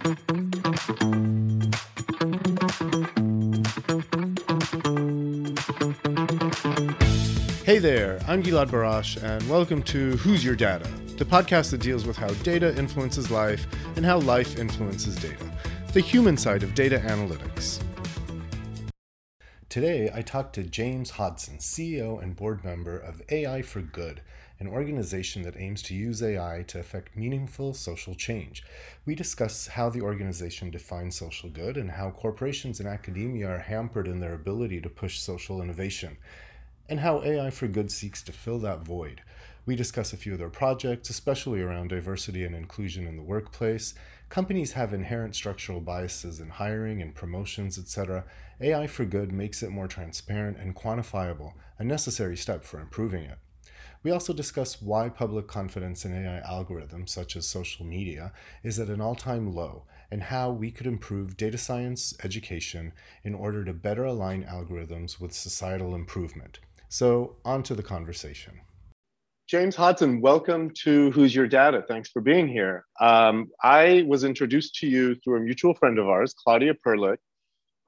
Hey there, I'm Gilad Barash, and welcome to Who's Your Data, the podcast that deals with how data influences life and how life influences data, the human side of data analytics. Today, I talked to James Hodson, CEO and board member of AI for Good, an organization that aims to use AI to effect meaningful social change. We discuss how the organization defines social good and how corporations and academia are hampered in their ability to push social innovation, and how AI for Good seeks to fill that void. We discuss a few of their projects, especially around diversity and inclusion in the workplace. Companies have inherent structural biases in hiring and promotions, etc. AI for Good makes it more transparent and quantifiable, a necessary step for improving it. We also discuss why public confidence in AI algorithms, such as social media, is at an all time low, and how we could improve data science education in order to better align algorithms with societal improvement. So, on to the conversation. James Hodson, welcome to Who's Your Data. Thanks for being here. Um, I was introduced to you through a mutual friend of ours, Claudia Perlich,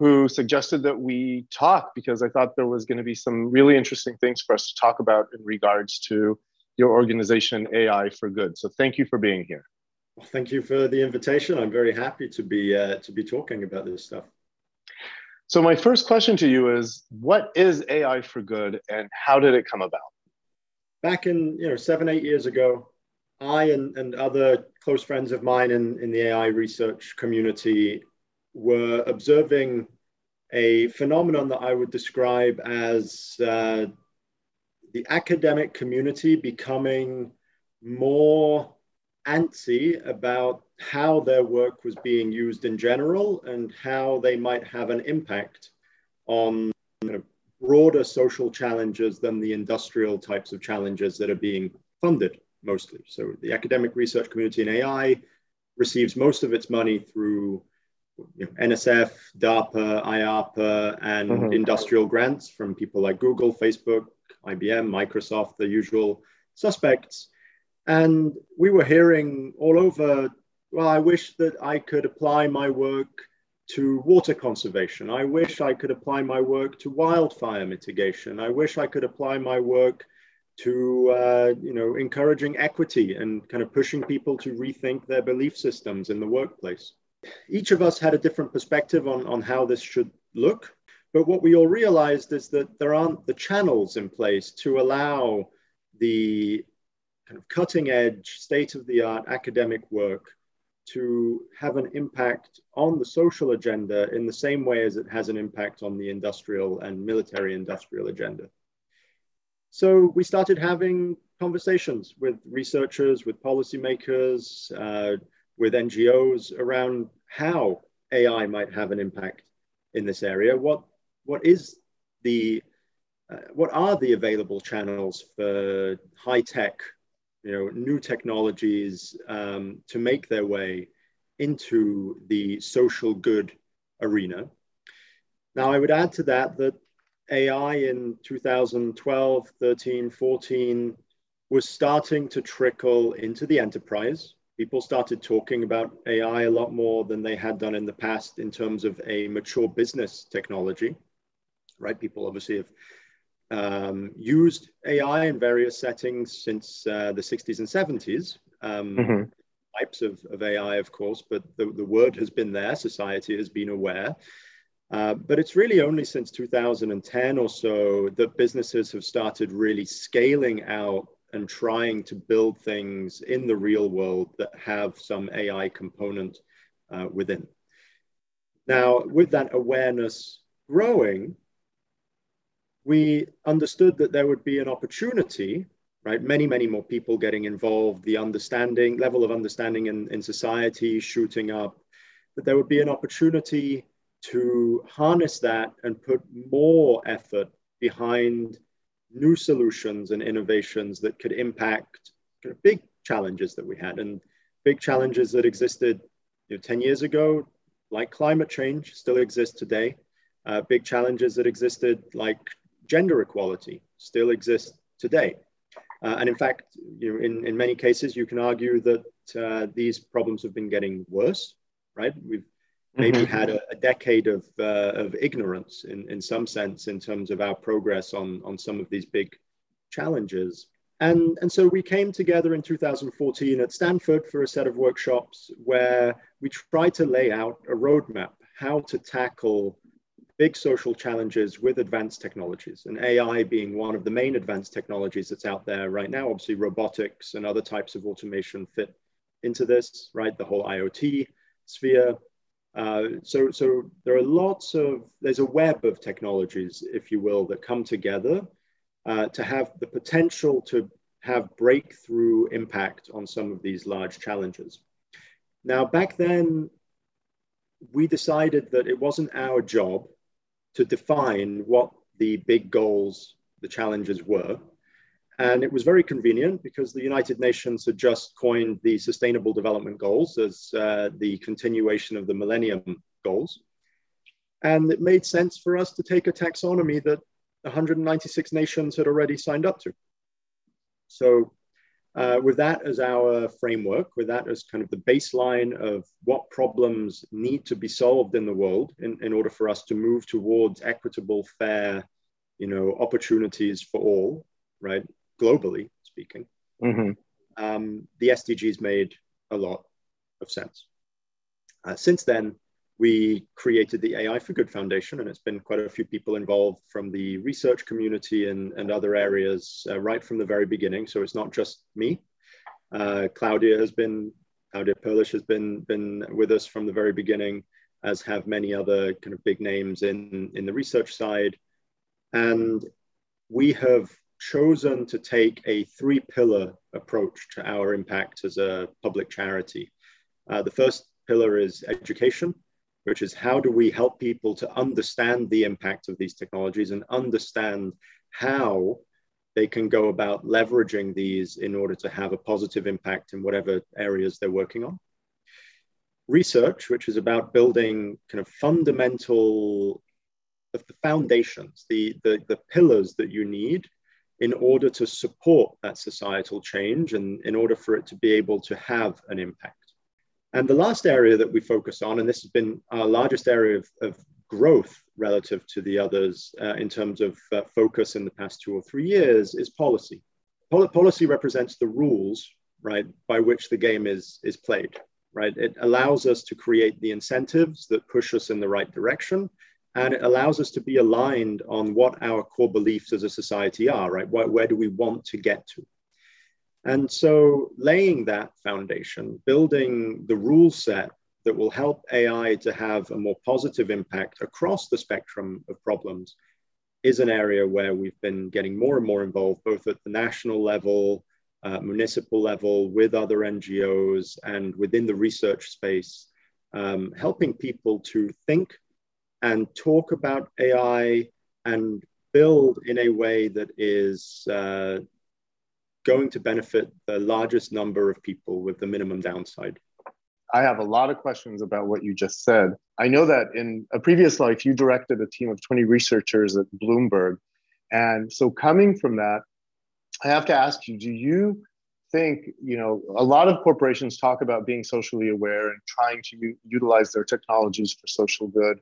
who suggested that we talk because I thought there was going to be some really interesting things for us to talk about in regards to your organization, AI for Good. So thank you for being here. Well, thank you for the invitation. I'm very happy to be uh, to be talking about this stuff. So my first question to you is, what is AI for Good, and how did it come about? Back in you know seven eight years ago, I and, and other close friends of mine in, in the AI research community were observing a phenomenon that I would describe as uh, the academic community becoming more antsy about how their work was being used in general and how they might have an impact on you know, broader social challenges than the industrial types of challenges that are being funded mostly. So the academic research community in AI receives most of its money through you know, NSF, DARPA, IARPA, and mm-hmm. industrial grants from people like Google, Facebook, IBM, Microsoft, the usual suspects. And we were hearing all over, well, I wish that I could apply my work to water conservation. I wish I could apply my work to wildfire mitigation. I wish I could apply my work to uh, you know encouraging equity and kind of pushing people to rethink their belief systems in the workplace each of us had a different perspective on, on how this should look. But what we all realized is that there aren't the channels in place to allow the kind of cutting edge, state of the art academic work to have an impact on the social agenda in the same way as it has an impact on the industrial and military industrial agenda. So we started having conversations with researchers, with policymakers, uh, with NGOs around how AI might have an impact in this area. What what is the uh, what are the available channels for high tech, you know, new technologies um, to make their way into the social good arena? Now, I would add to that that AI in 2012, 13, 14 was starting to trickle into the enterprise people started talking about AI a lot more than they had done in the past in terms of a mature business technology, right? People obviously have um, used AI in various settings since uh, the 60s and 70s. Um, mm-hmm. Types of, of AI, of course, but the, the word has been there, society has been aware. Uh, but it's really only since 2010 or so that businesses have started really scaling out and trying to build things in the real world that have some AI component uh, within. Now, with that awareness growing, we understood that there would be an opportunity, right? Many, many more people getting involved, the understanding, level of understanding in, in society shooting up, that there would be an opportunity to harness that and put more effort behind new solutions and innovations that could impact kind of big challenges that we had and big challenges that existed you know, 10 years ago, like climate change, still exist today. Uh, big challenges that existed, like gender equality, still exist today. Uh, and in fact, you know, in, in many cases, you can argue that uh, these problems have been getting worse right? We've maybe mm-hmm. had a, a, decade of, uh, of ignorance in, in some sense in terms of our progress on, on some of these big challenges. And, and so we came together in 2014 at Stanford for a set of workshops where we tried to lay out a roadmap, how to tackle big social challenges with advanced technologies, and AI being one of the main advanced technologies that's out there right now. Obviously, robotics and other types of automation fit into this, right? The whole IoT sphere. Uh, so, so there are lots of, there's a web of technologies, if you will, that come together uh, to have the potential to have breakthrough impact on some of these large challenges. Now, back then, we decided that it wasn't our job to define what the big goals, the challenges were. And it was very convenient because the United Nations had just coined the Sustainable Development Goals as uh, the continuation of the Millennium Goals. And it made sense for us to take a taxonomy that 196 nations had already signed up to. So, uh, with that as our framework, with that as kind of the baseline of what problems need to be solved in the world in, in order for us to move towards equitable, fair, you know, opportunities for all, right? Globally speaking, mm-hmm. um, the SDGs made a lot of sense. Uh, since then, we created the AI for Good Foundation, and it's been quite a few people involved from the research community and, and other areas uh, right from the very beginning. So it's not just me. Uh, Claudia has been, Claudia Perlich has been, been with us from the very beginning, as have many other kind of big names in, in the research side. And we have chosen to take a three pillar approach to our impact as a public charity. Uh, the first pillar is education which is how do we help people to understand the impact of these technologies and understand how they can go about leveraging these in order to have a positive impact in whatever areas they're working on. Research, which is about building kind of fundamental the foundations, the, the, the pillars that you need in order to support that societal change and in order for it to be able to have an impact. And the last area that we focus on, and this has been our largest area of, of growth relative to the others uh, in terms of uh, focus in the past two or three years, is policy. Pol- policy represents the rules, right, by which the game is, is played, right? It allows us to create the incentives that push us in the right direction. And it allows us to be aligned on what our core beliefs as a society are, right? Where, where do we want to get to? And so, laying that foundation, building the rule set that will help AI to have a more positive impact across the spectrum of problems is an area where we've been getting more and more involved, both at the national level, uh, municipal level, with other NGOs, and within the research space, um, helping people to think and talk about AI and build in a way that is uh, going to benefit the largest number of people with the minimum downside. I have a lot of questions about what you just said. I know that in a previous life, you directed a team of 20 researchers at Bloomberg. And so, coming from that, I have to ask you do you think, you know, a lot of corporations talk about being socially aware and trying to u- utilize their technologies for social good?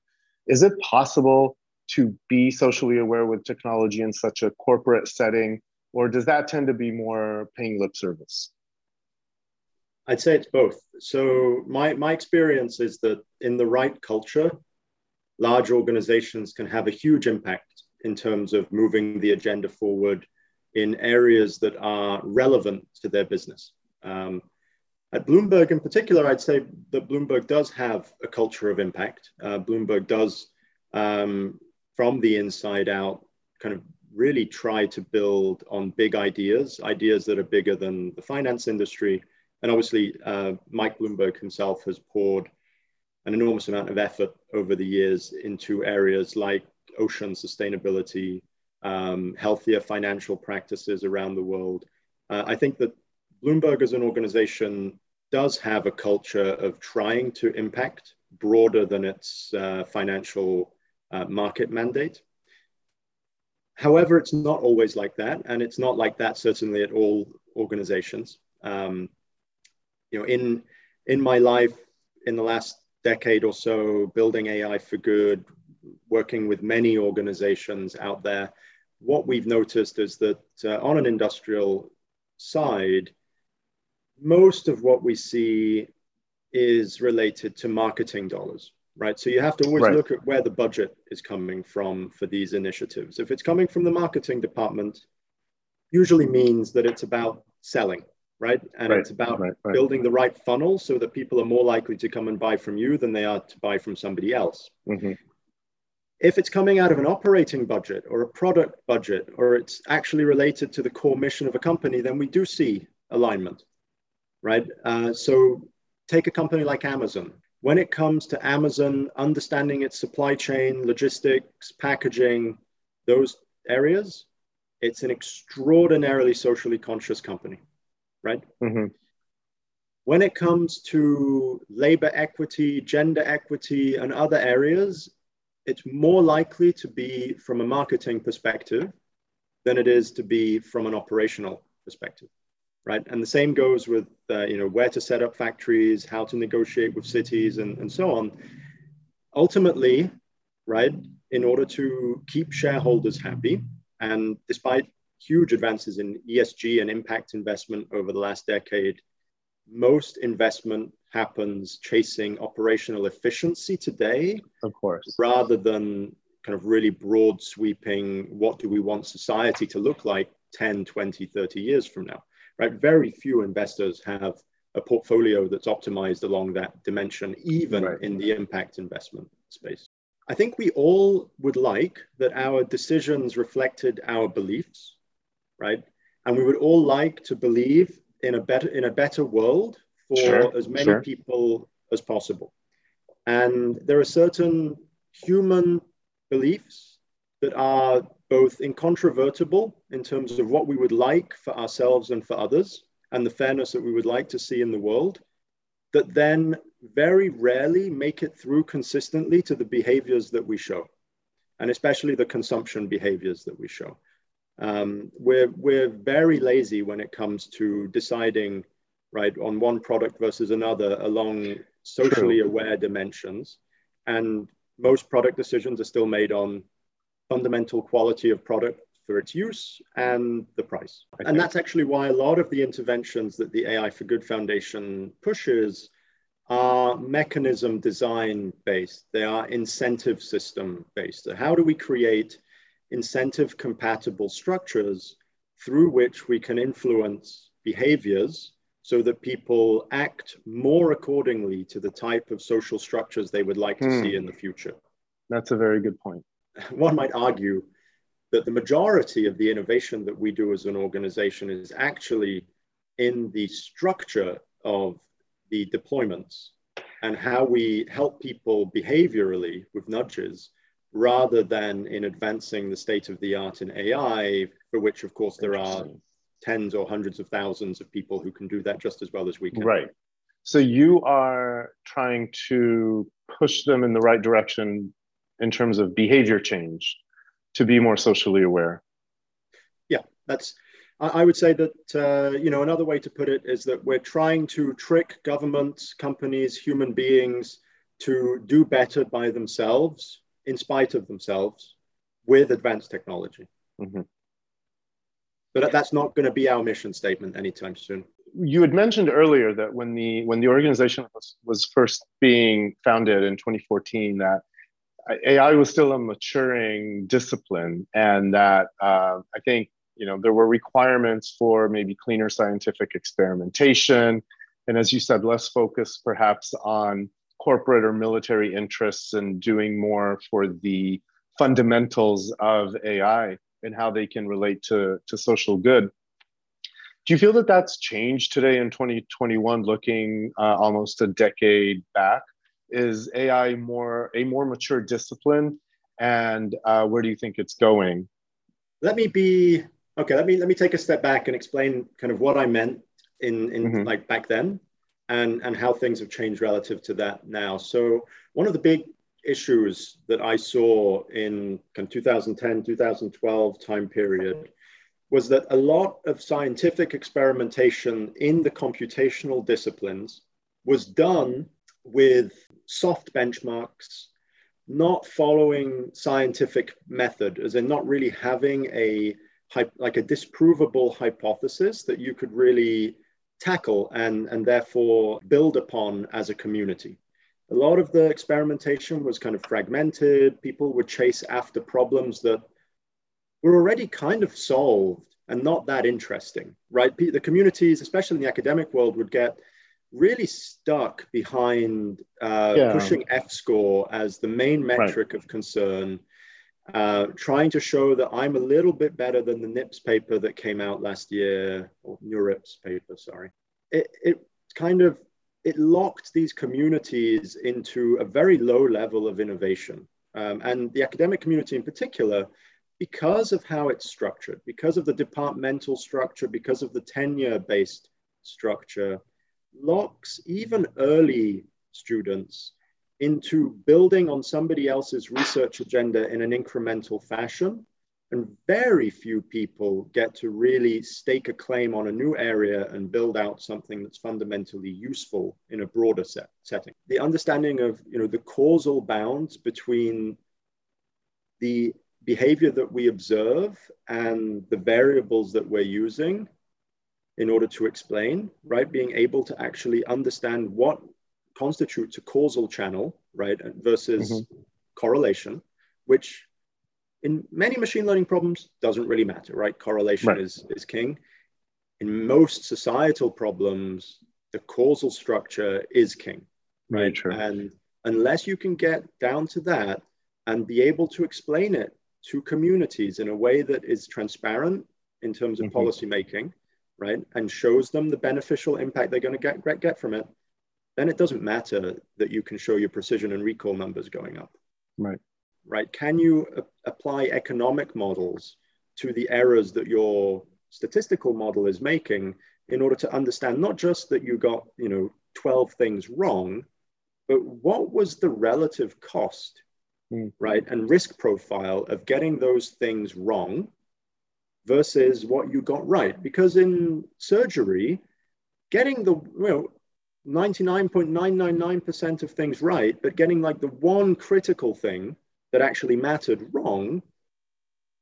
Is it possible to be socially aware with technology in such a corporate setting or does that tend to be more paying lip service? I'd say it's both. So my my experience is that in the right culture, large organizations can have a huge impact in terms of moving the agenda forward in areas that are relevant to their business. Um, at Bloomberg, in particular, I'd say that Bloomberg does have a culture of impact. Uh, Bloomberg does, um, from the inside out, kind of really try to build on big ideas, ideas that are bigger than the finance industry. And obviously, uh, Mike Bloomberg himself has poured an enormous amount of effort over the years into areas like ocean sustainability, um, healthier financial practices around the world. Uh, I think that Bloomberg as an organization does have a culture of trying to impact broader than its uh, financial uh, market mandate. However, it's not always like that, and it's not like that certainly at all organizations. Um, you know, in in my life in the last decade or so, building AI for good, working with many organizations out there, what we've noticed is that uh, on an industrial side, most of what we see is related to marketing dollars, right? So you have to always right. look at where the budget is coming from for these initiatives. If it's coming from the marketing department, usually means that it's about selling, right? And right. it's about right. building the right funnel so that people are more likely to come and buy from you than they are to buy from somebody else. Mm-hmm. If it's coming out of an operating budget or a product budget, or it's actually related to the core mission of a company, then we do see alignment, right? Uh, so take a company like Amazon. When it comes to Amazon, understanding its supply chain, logistics, packaging, those areas, it's an extraordinarily socially conscious company, right? Mm-hmm. When it comes to labor equity, gender equity, and other areas, it's more likely to be from a marketing perspective than it is to be from an operational perspective right? And the same goes with uh, you know where to set up factories how to negotiate with cities and, and so on. Ultimately right in order to keep shareholders happy and despite huge advances in esg and impact investment over the last decade most investment happens chasing operational efficiency today of course. rather than kind of really broad sweeping what do we want society to look like 10 20 30 years from now right very few investors have a portfolio that's optimized along that dimension even right. in the impact investment space i think we all would like that our decisions reflected our beliefs right and we would all like to believe in a better in a better world for sure, as many sure. people as possible. And there are certain human beliefs that are both incontrovertible in terms of what we would like for ourselves and for others, and the fairness that we would like to see in the world, that then very rarely make it through consistently to the behaviors that we show, and especially the consumption behaviors that we show. Um, we're, we're very lazy when it comes to deciding, right, on one product versus another along socially aware dimensions. And most product decisions are still made on fundamental quality of product for its use and the price. And that's actually why a lot of the interventions that the AI for Good Foundation pushes are mechanism design based, they are incentive system based. So how do we create incentive compatible structures through which we can influence behaviors so that people act more accordingly to the type of social structures they would like to hmm. see in the future. That's a very good point. One might argue that the majority of the innovation that we do as an organization is actually in the structure of the deployments and how we help people behaviorally with nudges rather than in advancing the state of the art in AI, for which, of course, there are tens or hundreds of thousands of people who can do that just as well as we can. Right. So you are trying to push them in the right direction in terms of behavior change to be more socially aware. Yeah, that's. I would say that uh, you know another way to put it is that we're trying to trick governments, companies, human beings to do better by themselves in spite of themselves with advanced technology. Mm-hmm. But that's not going to be our mission statement anytime soon. You had mentioned earlier that when the when the organization was, was first being founded in 2014, that AI was still a maturing discipline, and that uh, I think you know there were requirements for maybe cleaner scientific experimentation, and as you said, less focus perhaps on corporate or military interests and doing more for the fundamentals of AI and how they can relate to, to social good. Do you feel that that's changed today in 2021, looking uh, almost a decade back? Is AI more a more mature discipline, and uh, where do you think it's going? Let me be okay. Let me let me take a step back and explain kind of what I meant in in mm-hmm. like back then and, and how things have changed relative to that now. So one of the big issues that I saw in kind of 2010, 2012 time period was that a lot of scientific experimentation in the computational disciplines was done with soft benchmarks, not following scientific method, as in not really having a like a disprovable hypothesis that you could really tackle and, and therefore build upon as a community. A lot of the experimentation was kind of fragmented. People would chase after problems that were already kind of solved and not that interesting, right? The communities, especially in the academic world, would get really stuck behind uh, yeah. pushing F score as the main metric right. of concern, uh, trying to show that I'm a little bit better than the NIPS paper that came out last year, or NeurIPS paper, sorry. It, it kind of, it locked these communities into a very low level of innovation. Um, and the academic community in particular, because of how it's structured, because of the departmental structure, because of the tenure-based structure, locks even early students into building on somebody else's research agenda in an incremental fashion. And very few people get to really stake a claim on a new area and build out something that's fundamentally useful in a broader set, setting. The understanding of you know, the causal bounds between the behavior that we observe and the variables that we're using in order to explain, right? Being able to actually understand what constitutes a causal channel, right? Versus mm-hmm. correlation, which in many machine learning problems doesn't really matter, right? Correlation right. is, is king. In most societal problems, the causal structure is king, right? And unless you can get down to that and be able to explain it to communities in a way that is transparent in terms of mm-hmm. policy making right, and shows them the beneficial impact they're going to get, get from it, then it doesn't matter that you can show your precision and recall numbers going up. Right. Right. Can you apply economic models to the errors that your statistical model is making in order to understand not just that you got, you know, 12 things wrong, but what was the relative cost, mm. right, and risk profile of getting those things wrong versus what you got right. Because in surgery, getting the, you know, 99.999% of things right, but getting like the one critical thing that actually mattered wrong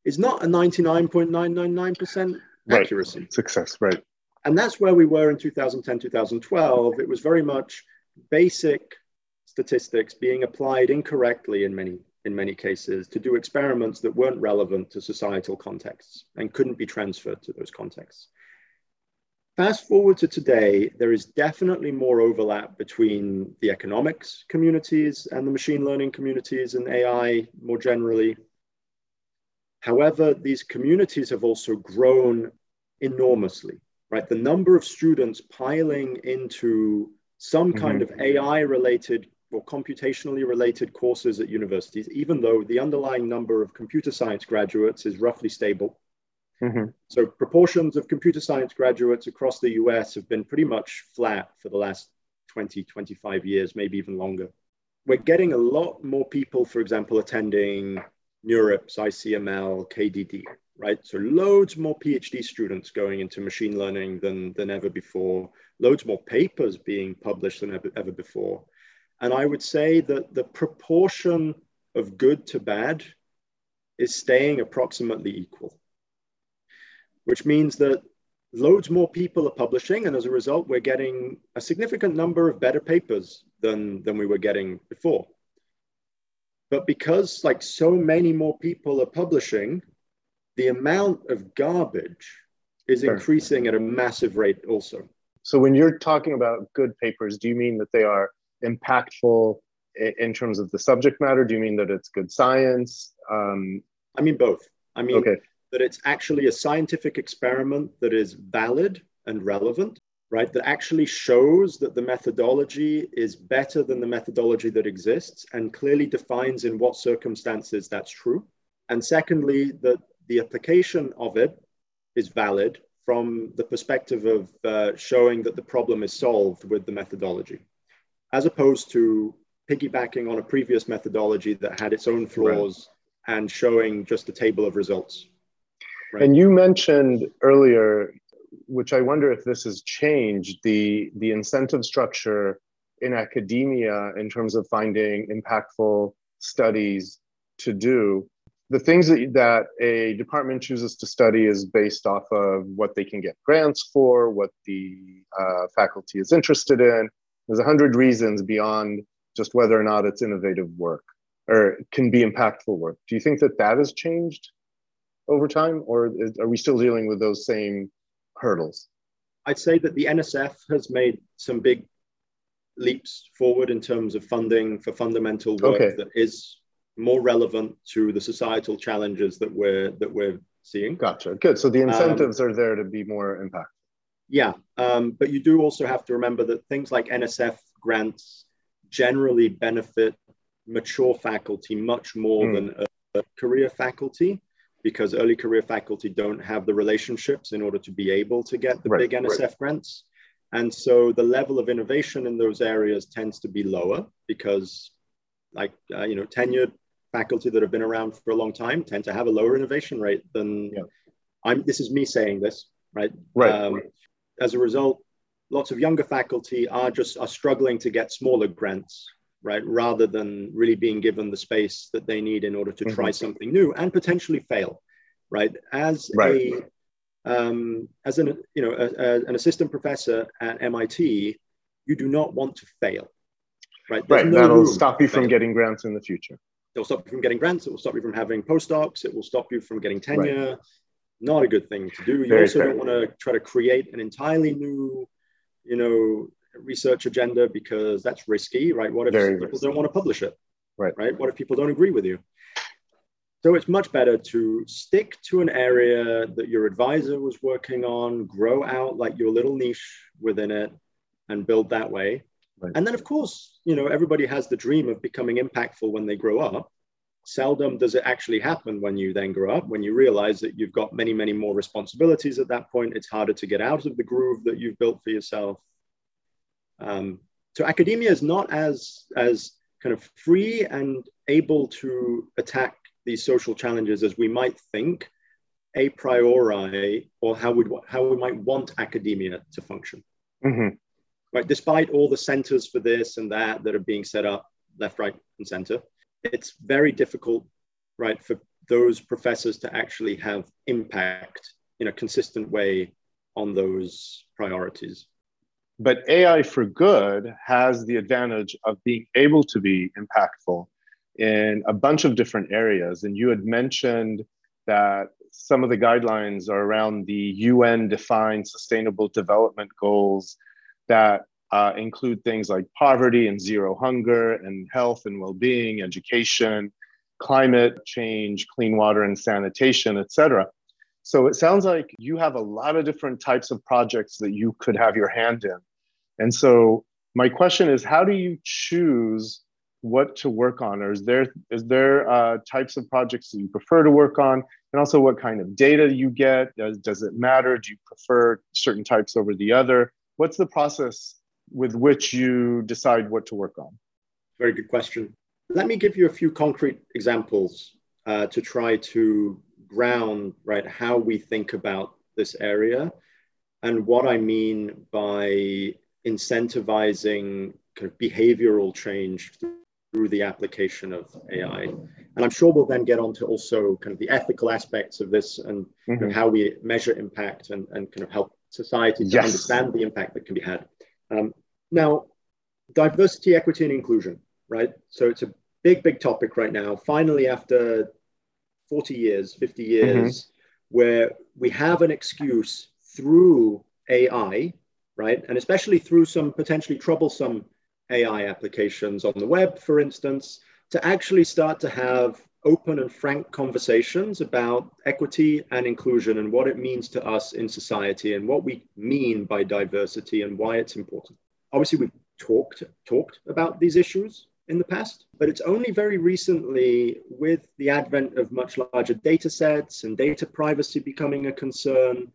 is not a 99.999% accuracy. Right. Success, right. And that's where we were in 2010, 2012. It was very much basic statistics being applied incorrectly in many in many cases, to do experiments that weren't relevant to societal contexts and couldn't be transferred to those contexts. Fast forward to today, there is definitely more overlap between the economics communities and the machine learning communities and AI more generally. However, these communities have also grown enormously, right? The number of students piling into some kind mm-hmm. of AI related or computationally related courses at universities, even though the underlying number of computer science graduates is roughly stable. Mm-hmm. So proportions of computer science graduates across the US have been pretty much flat for the last 20, 25 years, maybe even longer. We're getting a lot more people, for example, attending NeurIPS, ICML, KDD, right? So loads more PhD students going into machine learning than, than ever before, loads more papers being published than ever, ever before. And I would say that the proportion of good to bad is staying approximately equal, which means that loads more people are publishing. And as a result, we're getting a significant number of better papers than, than we were getting before. But because like so many more people are publishing, the amount of garbage is sure. increasing at a massive rate also. So when you're talking about good papers, do you mean that they are impactful in terms of the subject matter? Do you mean that it's good science? Um, I mean both. I mean okay. that it's actually a scientific experiment that is valid and relevant, right? That actually shows that the methodology is better than the methodology that exists and clearly defines in what circumstances that's true. And secondly, that the application of it is valid from the perspective of uh, showing that the problem is solved with the methodology as opposed to piggybacking on a previous methodology that had its own flaws right. and showing just a table of results. Right? And you mentioned earlier, which I wonder if this has changed, the, the incentive structure in academia in terms of finding impactful studies to do. The things that, that a department chooses to study is based off of what they can get grants for, what the uh, faculty is interested in. There's a hundred reasons beyond just whether or not it's innovative work or can be impactful work. Do you think that that has changed over time, or is, are we still dealing with those same hurdles? I'd say that the NSF has made some big leaps forward in terms of funding for fundamental work okay. that is more relevant to the societal challenges that we're that we're seeing. Gotcha. Good. So the um, incentives um, are there to be more impactful. Yeah, um, but you do also have to remember that things like NSF grants generally benefit mature faculty much more mm. than a, a career faculty because early career faculty don't have the relationships in order to be able to get the right, big NSF right. grants. And so the level of innovation in those areas tends to be lower because, like, uh, you know, tenured faculty that have been around for a long time tend to have a lower innovation rate than yeah. I'm. This is me saying this, right? Right. Um, as a result, lots of younger faculty are just are struggling to get smaller grants, right? Rather than really being given the space that they need in order to mm-hmm. try something new and potentially fail, right? As right. a um, as an you know a, a, an assistant professor at MIT, you do not want to fail, right? There's right. No That'll stop you from getting grants in the future. It'll stop you from getting grants. It will stop you from having postdocs. It will stop you from getting tenure. Right. Not a good thing to do. You Very also fair. don't want to try to create an entirely new, you know, research agenda because that's risky, right? What if Very people risky. don't want to publish it? Right. Right. What if people don't agree with you? So it's much better to stick to an area that your advisor was working on, grow out like your little niche within it, and build that way. Right. And then, of course, you know, everybody has the dream of becoming impactful when they grow up. Seldom does it actually happen when you then grow up, when you realize that you've got many, many more responsibilities at that point. It's harder to get out of the groove that you've built for yourself. Um, so academia is not as, as kind of free and able to attack these social challenges as we might think a priori or how, we how we might want academia to function. Mm-hmm. Right, despite all the centers for this and that that are being set up left, right, and center, it's very difficult, right, for those professors to actually have impact in a consistent way on those priorities. But AI for good has the advantage of being able to be impactful in a bunch of different areas. And you had mentioned that some of the guidelines are around the UN defined sustainable development goals that uh, include things like poverty and zero hunger and health and well-being, education, climate change, clean water and sanitation, etc. So it sounds like you have a lot of different types of projects that you could have your hand in. And so my question is, how do you choose what to work on? Or is there is there uh, types of projects that you prefer to work on? And also what kind of data you get? Does, does it matter? Do you prefer certain types over the other? What's the process with which you decide what to work on very good question let me give you a few concrete examples uh, to try to ground right how we think about this area and what i mean by incentivizing kind of behavioral change through the application of AI. And I'm sure we'll then get on to also kind of the ethical aspects of this and mm-hmm. you know, how we measure impact and, and kind of help society to yes. understand the impact that can be had. Um, now, diversity, equity, and inclusion, right? So it's a big, big topic right now. Finally, after 40 years, 50 years, mm-hmm. where we have an excuse through AI, right? And especially through some potentially troublesome AI applications on the web, for instance, to actually start to have open and frank conversations about equity and inclusion and what it means to us in society and what we mean by diversity and why it's important. Obviously, we've talked talked about these issues in the past, but it's only very recently, with the advent of much larger data sets and data privacy becoming a concern,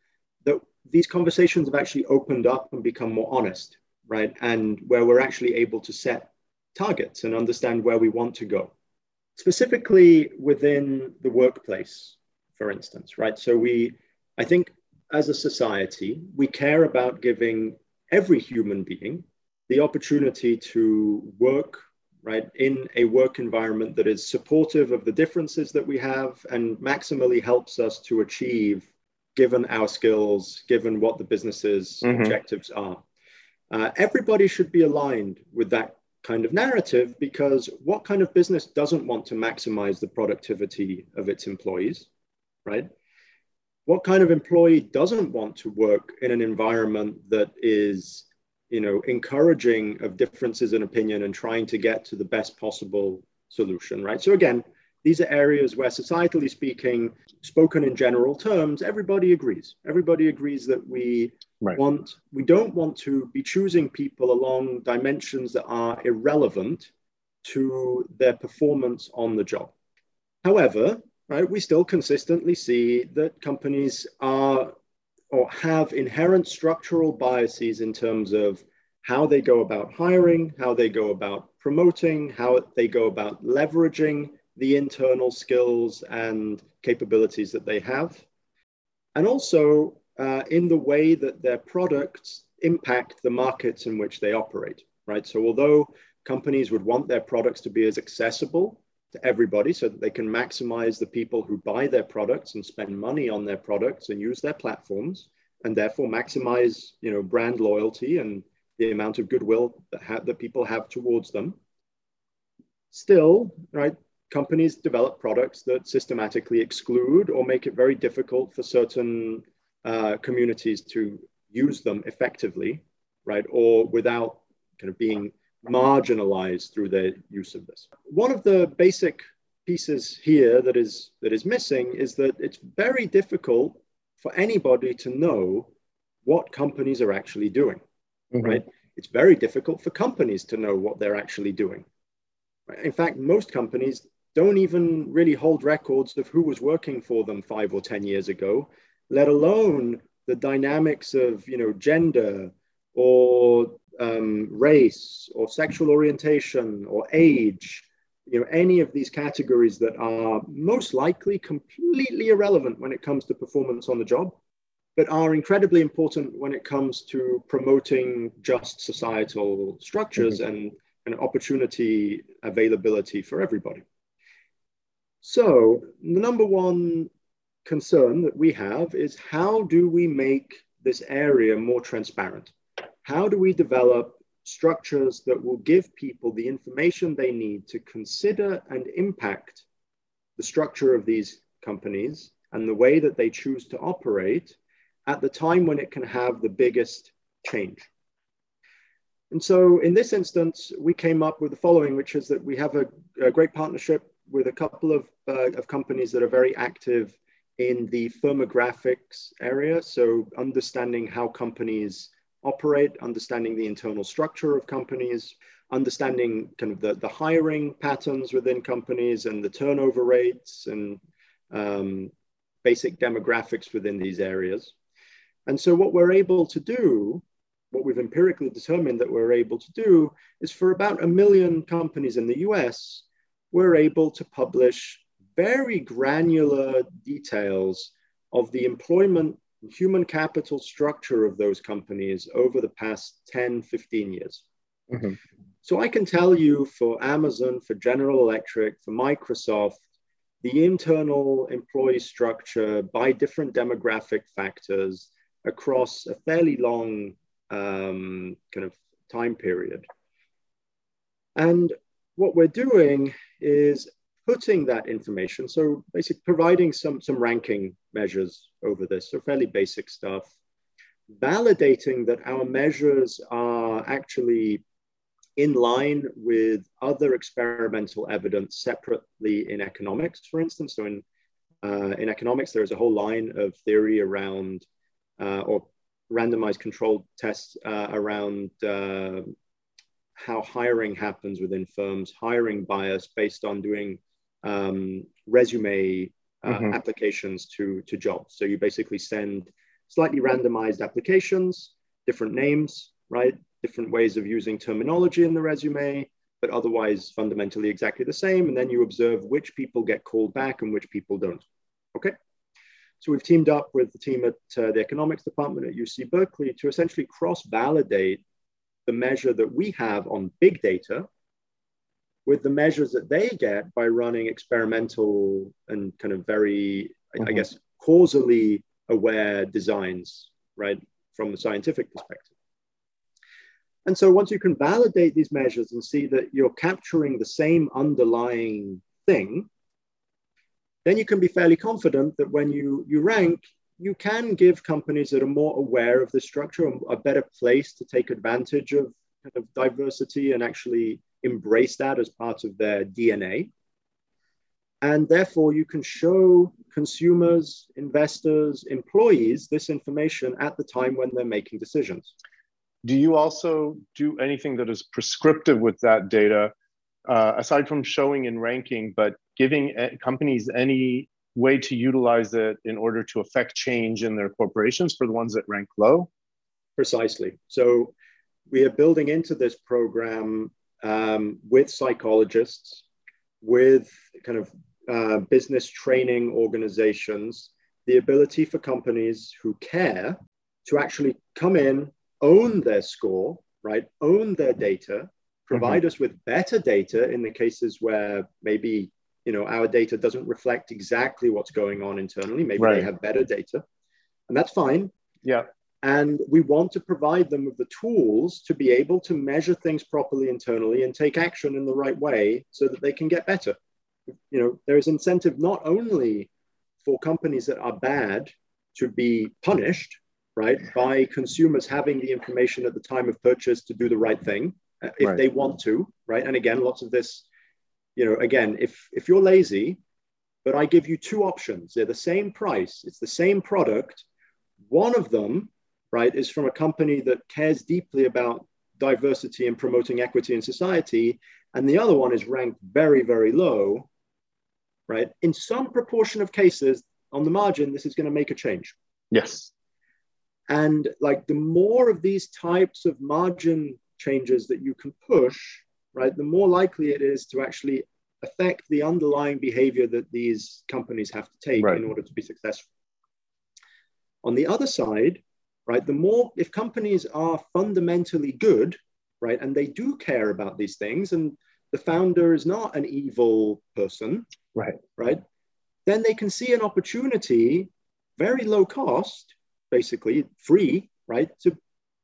that these conversations have actually opened up and become more honest right? And where we're actually able to set targets and understand where we want to go. Specifically within the workplace, for instance, right? So we, I think as a society, we care about giving every human being the opportunity to work right in a work environment that is supportive of the differences that we have and maximally helps us to achieve given our skills given what the business's mm-hmm. objectives are uh, everybody should be aligned with that kind of narrative because what kind of business doesn't want to maximize the productivity of its employees right? What kind of employee doesn't want to work in an environment that is you know encouraging of differences in opinion and trying to get to the best possible solution right? So again these are areas where societally speaking spoken in general terms everybody agrees everybody agrees that we right. want we don't want to be choosing people along dimensions that are irrelevant to their performance on the job however right, we still consistently see that companies are or have inherent structural biases in terms of how they go about hiring, how they go about promoting, how they go about leveraging the internal skills and capabilities that they have, and also uh, in the way that their products impact the markets in which they operate, right? So, although companies would want their products to be as accessible to everybody so that they can maximize the people who buy their products and spend money on their products and use their platforms and therefore maximize you know brand loyalty and the amount of goodwill that, ha- that people have towards them still right companies develop products that systematically exclude or make it very difficult for certain uh, communities to use them effectively right or without kind of being marginalized through their use of this. One of the basic pieces here that is that is missing is that it's very difficult for anybody to know what companies are actually doing, mm-hmm. right? It's very difficult for companies to know what they're actually doing. In fact, most companies don't even really hold records of who was working for them five or 10 years ago, let alone the dynamics of, you know, gender or um, race or sexual orientation or age, you know, any of these categories that are most likely completely irrelevant when it comes to performance on the job, but are incredibly important when it comes to promoting just societal structures mm-hmm. and, and opportunity availability for everybody. So, the number one concern that we have is how do we make this area more transparent? how do we develop structures that will give people the information they need to consider and impact the structure of these companies and the way that they choose to operate at the time when it can have the biggest change. And so in this instance, we came up with the following, which is that we have a, a great partnership with a couple of, uh, of companies that are very active in the firmographics area. So understanding how companies operate, understanding the internal structure of companies, understanding kind of the, the hiring patterns within companies and the turnover rates and um, basic demographics within these areas. And so what we're able to do, what we've empirically determined that we're able to do is for about a million companies in the US, we're able to publish very granular details of the employment human capital structure of those companies over the past 10, 15 years. Mm-hmm. So I can tell you for Amazon, for General Electric, for Microsoft, the internal employee structure by different demographic factors across a fairly long um, kind of time period. And what we're doing is putting that information, so basically providing some, some ranking measures over this, so fairly basic stuff, validating that our measures are actually in line with other experimental evidence separately in economics, for instance. So in, uh, in economics, there's a whole line of theory around uh, or randomized controlled tests uh, around uh, how hiring happens within firms, hiring bias based on doing um, resume uh, mm-hmm. applications to, to jobs. So you basically send slightly randomized applications, different names, right? Different ways of using terminology in the resume, but otherwise fundamentally exactly the same. And then you observe which people get called back and which people don't. Okay. So we've teamed up with the team at uh, the economics department at UC Berkeley to essentially cross validate the measure that we have on big data with the measures that they get by running experimental and kind of very, mm-hmm. I guess, causally aware designs, right, from the scientific perspective. And so once you can validate these measures and see that you're capturing the same underlying thing, then you can be fairly confident that when you, you rank, you can give companies that are more aware of the structure a better place to take advantage of kind of diversity and actually embrace that as part of their DNA. And therefore, you can show consumers, investors, employees this information at the time when they're making decisions. Do you also do anything that is prescriptive with that data, uh, aside from showing and ranking, but giving companies any way to utilize it in order to affect change in their corporations for the ones that rank low? Precisely. So we are building into this program um, with psychologists, with kind of uh, business training organizations, the ability for companies who care to actually come in, own their score, right? Own their data, provide mm-hmm. us with better data in the cases where maybe you know our data doesn't reflect exactly what's going on internally. Maybe right. they have better data and that's fine. Yeah. And we want to provide them with the tools to be able to measure things properly internally and take action in the right way so that they can get better. You know there is incentive not only for companies that are bad to be punished right by consumers having the information at the time of purchase to do the right thing uh, if right. they want to right? And again lots of this you know, again, if if you're lazy, but I give you two options, they're the same price, it's the same product. One of them, right, is from a company that cares deeply about diversity and promoting equity in society, and the other one is ranked very, very low, right? In some proportion of cases, on the margin, this is going to make a change. Yes. And like the more of these types of margin changes that you can push, right, the more likely it is to actually affect the underlying behavior that these companies have to take right. in order to be successful. On the other side, right, the more, if companies are fundamentally good, right, and they do care about these things, and the founder is not an evil person, right, right, then they can see an opportunity, very low cost, basically free, right, to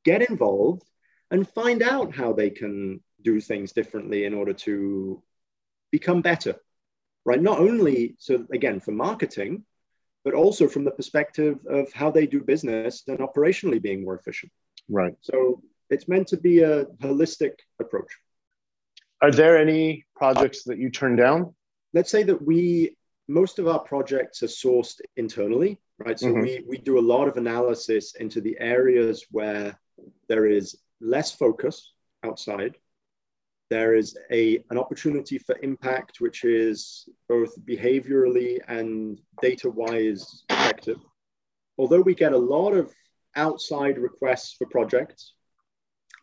get involved and find out how they can do things differently in order to become better, right? Not only so again for marketing, but also from the perspective of how they do business and operationally being more efficient. Right. So it's meant to be a holistic approach. Are there any projects that you turn down? Let's say that we most of our projects are sourced internally, right? So mm-hmm. we, we do a lot of analysis into the areas where there is less focus outside there is a, an opportunity for impact, which is both behaviorally and data wise effective. Although we get a lot of outside requests for projects,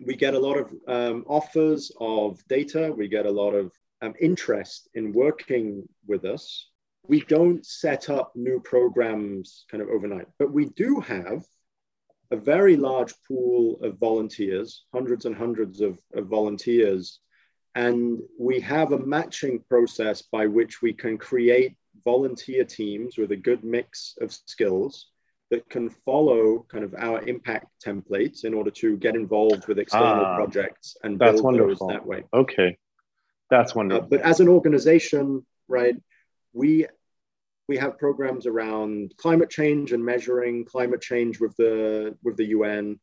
we get a lot of um, offers of data, we get a lot of um, interest in working with us. We don't set up new programs kind of overnight, but we do have a very large pool of volunteers, hundreds and hundreds of, of volunteers and we have a matching process by which we can create volunteer teams with a good mix of skills that can follow kind of our impact templates in order to get involved with external ah, projects and build wonderful. those that way. Okay, that's uh, wonderful. Uh, but as an organization, right, we we have programs around climate change and measuring climate change with the with the UN.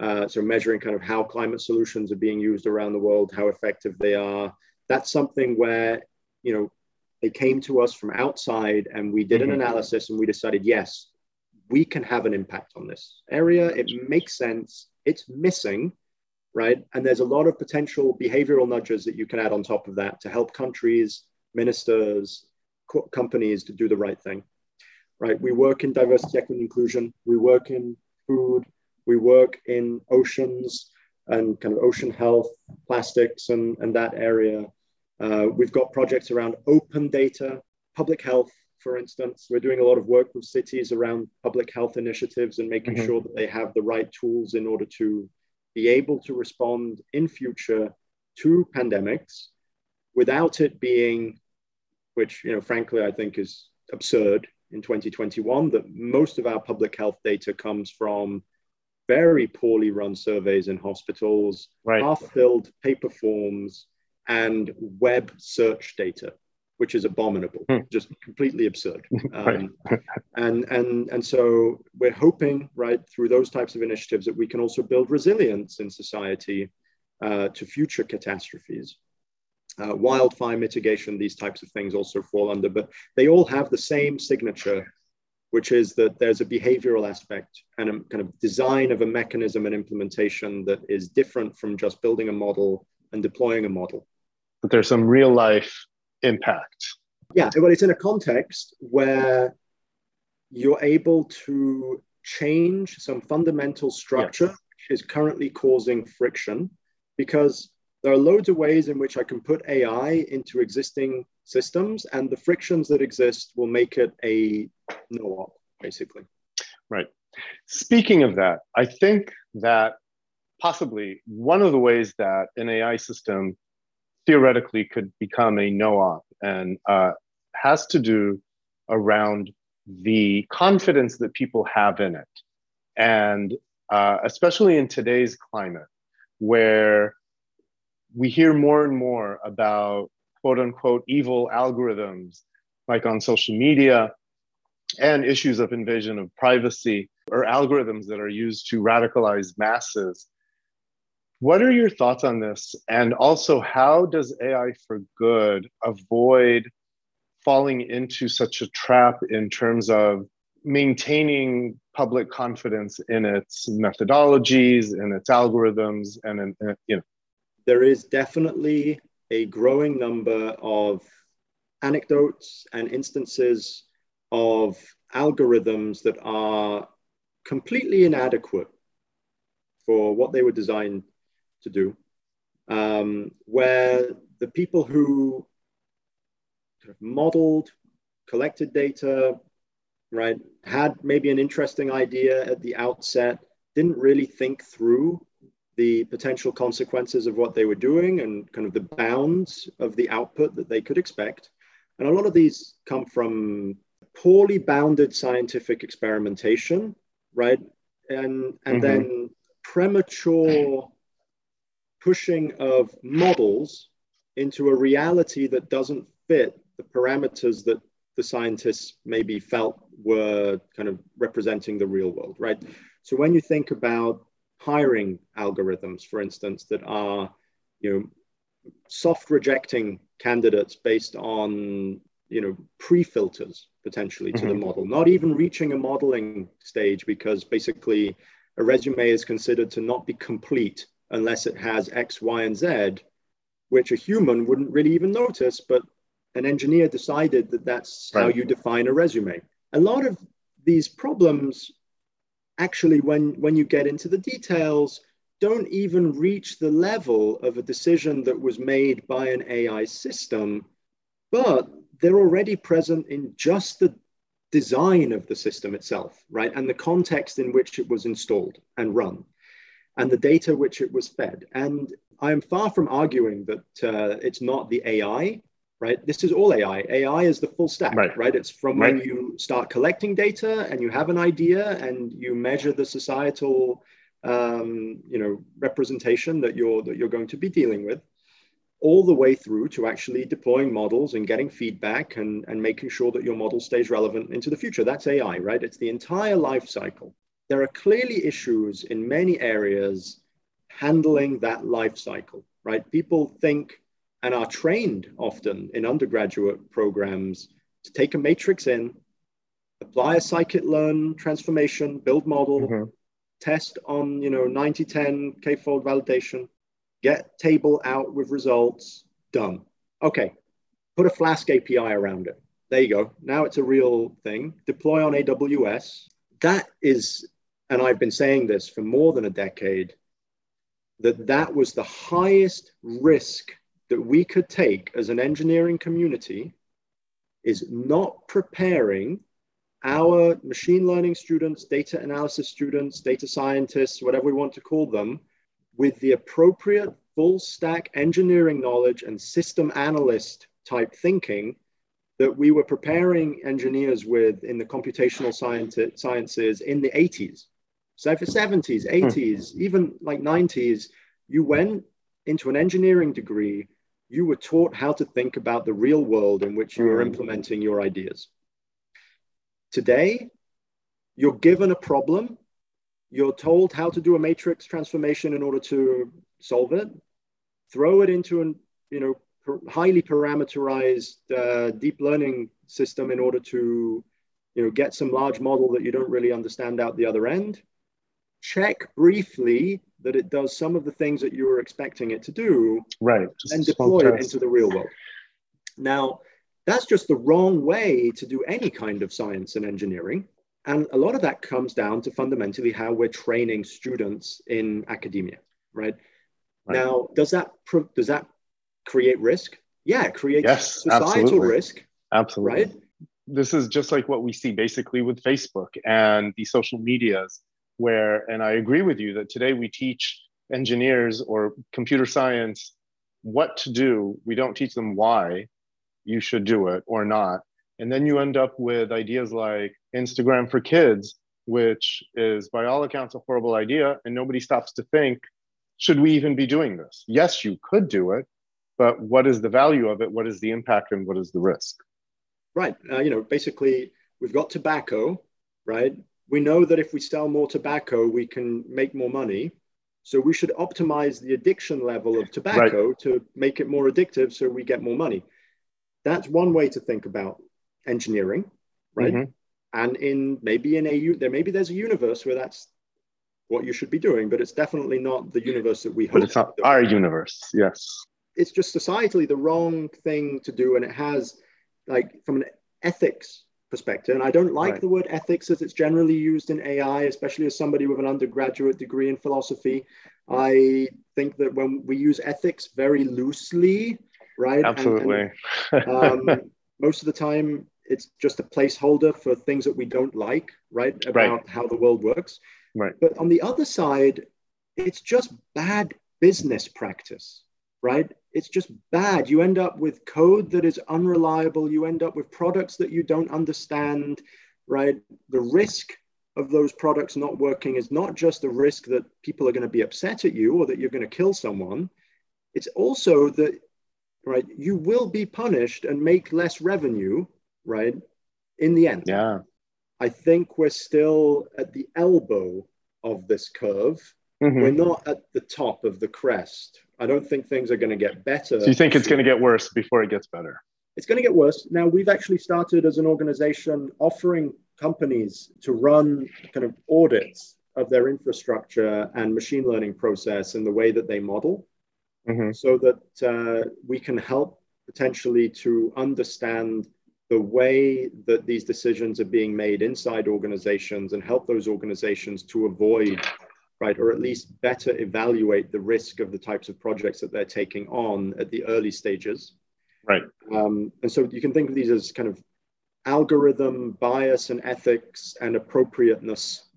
Uh, so measuring kind of how climate solutions are being used around the world, how effective they are. That's something where, you know, they came to us from outside and we did mm-hmm. an analysis and we decided, yes, we can have an impact on this area. It makes sense. It's missing, right? And there's a lot of potential behavioral nudges that you can add on top of that to help countries, ministers, co- companies to do the right thing, right? We work in diversity, equity, inclusion. We work in food, we work in oceans and kind of ocean health, plastics, and, and that area. Uh, we've got projects around open data, public health, for instance. We're doing a lot of work with cities around public health initiatives and making mm-hmm. sure that they have the right tools in order to be able to respond in future to pandemics without it being, which, you know, frankly, I think is absurd in 2021, that most of our public health data comes from very poorly run surveys in hospitals, right. half filled paper forms, and web search data which is abominable, hmm. just completely absurd. Um, and and and so we're hoping, right, through those types of initiatives, that we can also build resilience in society uh, to future catastrophes. Uh, wildfire mitigation, these types of things also fall under, but they all have the same signature, which is that there's a behavioral aspect and a kind of design of a mechanism and implementation that is different from just building a model and deploying a model. But there's some real life impact. Yeah, well, it's in a context where you're able to change some fundamental structure which is currently causing friction because there are loads of ways in which I can put AI into existing systems, and the frictions that exist will make it a no op, basically. Right. Speaking of that, I think that possibly one of the ways that an AI system theoretically could become a no-op and uh, has to do around the confidence that people have in it. And uh, especially in today's climate, where we hear more and more about quote unquote evil algorithms, like on social media, and issues of invasion of privacy, or algorithms that are used to radicalize masses. What are your thoughts on this? And also, how does AI for good avoid falling into such a trap in terms of maintaining public confidence in its methodologies and its algorithms and in, you know there is definitely a growing number of anecdotes and instances of algorithms that are completely inadequate for what they were designed to do, um, where the people who modeled, collected data, right, had maybe an interesting idea at the outset, didn't really think through the potential consequences of what they were doing and kind of the bounds of the output that they could expect. And a lot of these come from poorly bounded scientific experimentation, right? And, and mm-hmm. then premature pushing of models into a reality that doesn't fit the parameters that the scientists maybe felt were kind of representing the real world, right? So when you think about hiring algorithms, for instance, that are, you know, soft rejecting candidates based on, you know, pre-filters potentially to mm-hmm. the model, not even reaching a modeling stage because basically a resume is considered to not be complete unless it has X, Y, and Z, which a human wouldn't really even notice, but an engineer decided that that's right. how you define a resume. A lot of these problems, actually, when, when you get into the details, don't even reach the level of a decision that was made by an AI system, but they're already present in just the design of the system itself, right? And the context in which it was installed and run and the data which it was fed. And I am far from arguing that uh, it's not the AI, right? This is all AI. AI is the full stack, right? right? It's from right. when you start collecting data and you have an idea and you measure the societal, um, you know, representation that you're that you're going to be dealing with, all the way through to actually deploying models and getting feedback and, and making sure that your model stays relevant into the future. That's AI, right? It's the entire life cycle there are clearly issues in many areas handling that life cycle, right? People think and are trained often in undergraduate programs to take a matrix in, apply a scikit-learn transformation, build model, mm-hmm. test on, you know, 90, 10 k-fold validation, get table out with results, done. Okay, put a Flask API around it. There you go. Now it's a real thing. Deploy on AWS. That is and I've been saying this for more than a decade, that that was the highest risk that we could take as an engineering community is not preparing our machine learning students, data analysis students, data scientists, whatever we want to call them, with the appropriate full stack engineering knowledge and system analyst type thinking that we were preparing engineers with in the computational science, sciences in the 80s. So for 70s, 80s, hmm. even like 90s, you went into an engineering degree, you were taught how to think about the real world in which you were hmm. implementing your ideas. Today, you're given a problem, you're told how to do a matrix transformation in order to solve it, throw it into an you know highly parameterized uh, deep learning system in order to you know get some large model that you don't really understand out the other end check briefly that it does some of the things that you were expecting it to do right and deploy it into the real world now that's just the wrong way to do any kind of science and engineering and a lot of that comes down to fundamentally how we're training students in academia right, right. now does that does that create risk? Yeah, it creates yes, societal absolutely. risk. Absolutely. Right? This is just like what we see basically with Facebook and the social medias, where, and I agree with you that today we teach engineers or computer science what to do. We don't teach them why you should do it or not. And then you end up with ideas like Instagram for kids, which is by all accounts a horrible idea. And nobody stops to think, should we even be doing this? Yes, you could do it, but what is the value of it? What is the impact and what is the risk? Right. Uh, you know, basically, we've got tobacco, right? We know that if we sell more tobacco, we can make more money. So we should optimize the addiction level of tobacco right. to make it more addictive so we get more money. That's one way to think about engineering, right? Mm-hmm. And in maybe in a there maybe there's a universe where that's what you should be doing, but it's definitely not the universe that we hope. But it's not our universe, yes it's just societally the wrong thing to do and it has like from an ethics perspective. And i don't like right. the word ethics as it's generally used in ai especially as somebody with an undergraduate degree in philosophy. I think that when we use ethics very loosely right absolutely. and, and, um, most of the time it's just a placeholder for things that we don't like right about right. how the world works. Right. But on the other side it's just bad business practice right it's just bad. You end up with code that is unreliable. You end up with products that you don't understand, right? The risk of those products not working is not just the risk that people are going to be upset at you or that you're going to kill someone. It's also that, right, you will be punished and make less revenue, right, in the end. Yeah. I think we're still at the elbow of this curve. Mm-hmm. We're not at the top of the crest, I don't think things are going to get better. So you think it's going to get worse before it gets better? It's going to get worse. Now, we've actually started as an organization offering companies to run kind of audits of their infrastructure and machine learning process and the way that they model mm-hmm. so that uh, we can help potentially to understand the way that these decisions are being made inside organizations and help those organizations to avoid right? Or at least better evaluate the risk of the types of projects that they're taking on at the early stages. Right. Um, and so you can think of these as kind of algorithm bias and ethics and appropriateness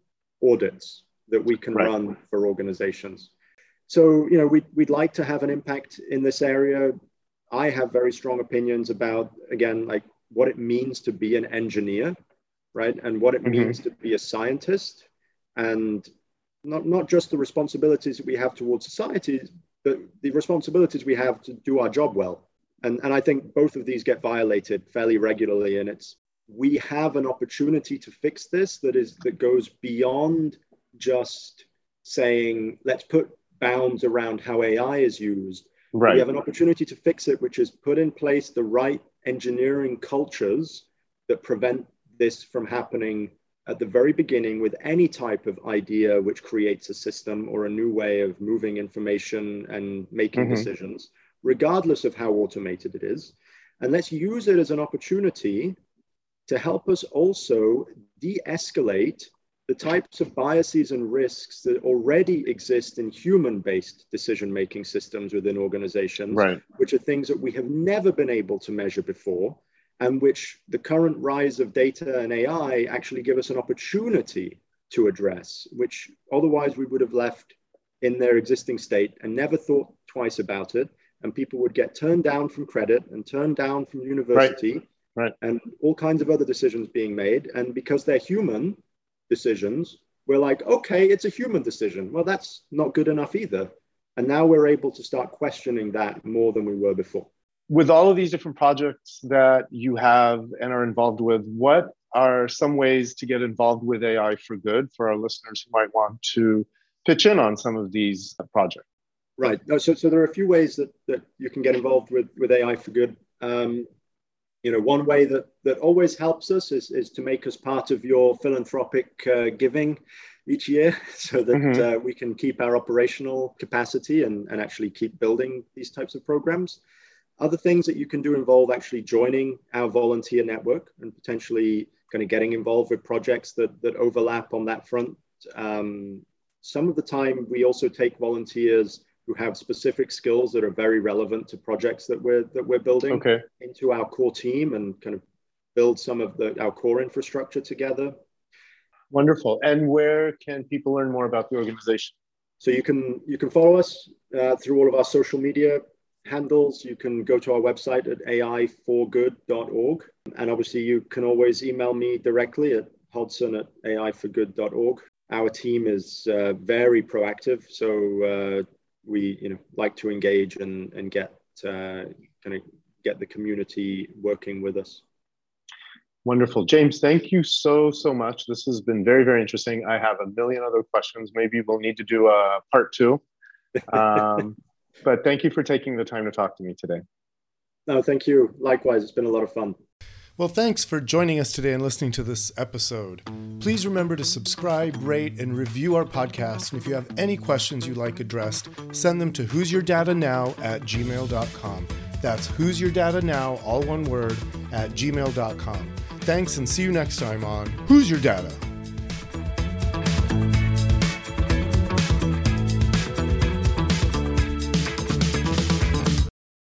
audits that we can right. run for organizations. So, you know, we'd, we'd like to have an impact in this area. I have very strong opinions about, again, like what it means to be an engineer, right? And what it mm-hmm. means to be a scientist and not, not just the responsibilities that we have towards society, but the responsibilities we have to do our job well. And, and I think both of these get violated fairly regularly. And it's we have an opportunity to fix this that is that goes beyond just saying let's put bounds around how AI is used. Right. We have an opportunity to fix it, which is put in place the right engineering cultures that prevent this from happening at the very beginning with any type of idea which creates a system or a new way of moving information and making mm-hmm. decisions, regardless of how automated it is. And let's use it as an opportunity to help us also de escalate the types of biases and risks that already exist in human based decision making systems within organizations, right. which are things that we have never been able to measure before and which the current rise of data and AI actually give us an opportunity to address, which otherwise we would have left in their existing state and never thought twice about it. And people would get turned down from credit and turned down from university right. Right. and all kinds of other decisions being made. And because they're human decisions, we're like, okay, it's a human decision. Well, that's not good enough either. And now we're able to start questioning that more than we were before. With all of these different projects that you have and are involved with, what are some ways to get involved with AI for good for our listeners who might want to pitch in on some of these projects? Right. So, so there are a few ways that, that you can get involved with, with AI for good. Um, you know, one way that, that always helps us is, is to make us part of your philanthropic uh, giving each year so that mm-hmm. uh, we can keep our operational capacity and, and actually keep building these types of programs. Other things that you can do involve actually joining our volunteer network and potentially kind of getting involved with projects that, that overlap on that front. Um, some of the time, we also take volunteers who have specific skills that are very relevant to projects that we're that we're building okay. into our core team and kind of build some of the our core infrastructure together. Wonderful. And where can people learn more about the organization? So you can you can follow us uh, through all of our social media handles. You can go to our website at aiforgood.org. And obviously, you can always email me directly at hodson at aiforgood.org. Our team is uh, very proactive. So uh, we you know like to engage and and get uh, kind of get the community working with us. Wonderful, James. Thank you so so much. This has been very very interesting. I have a million other questions. Maybe we'll need to do a part two. Um, but thank you for taking the time to talk to me today. No, thank you. Likewise, it's been a lot of fun. Well, thanks for joining us today and listening to this episode. Please remember to subscribe, rate, and review our podcast. And if you have any questions you'd like addressed, send them to who's your data now at gmail.com. That's who's your data now, all one word, at gmail.com. Thanks and see you next time on Who's Your Data?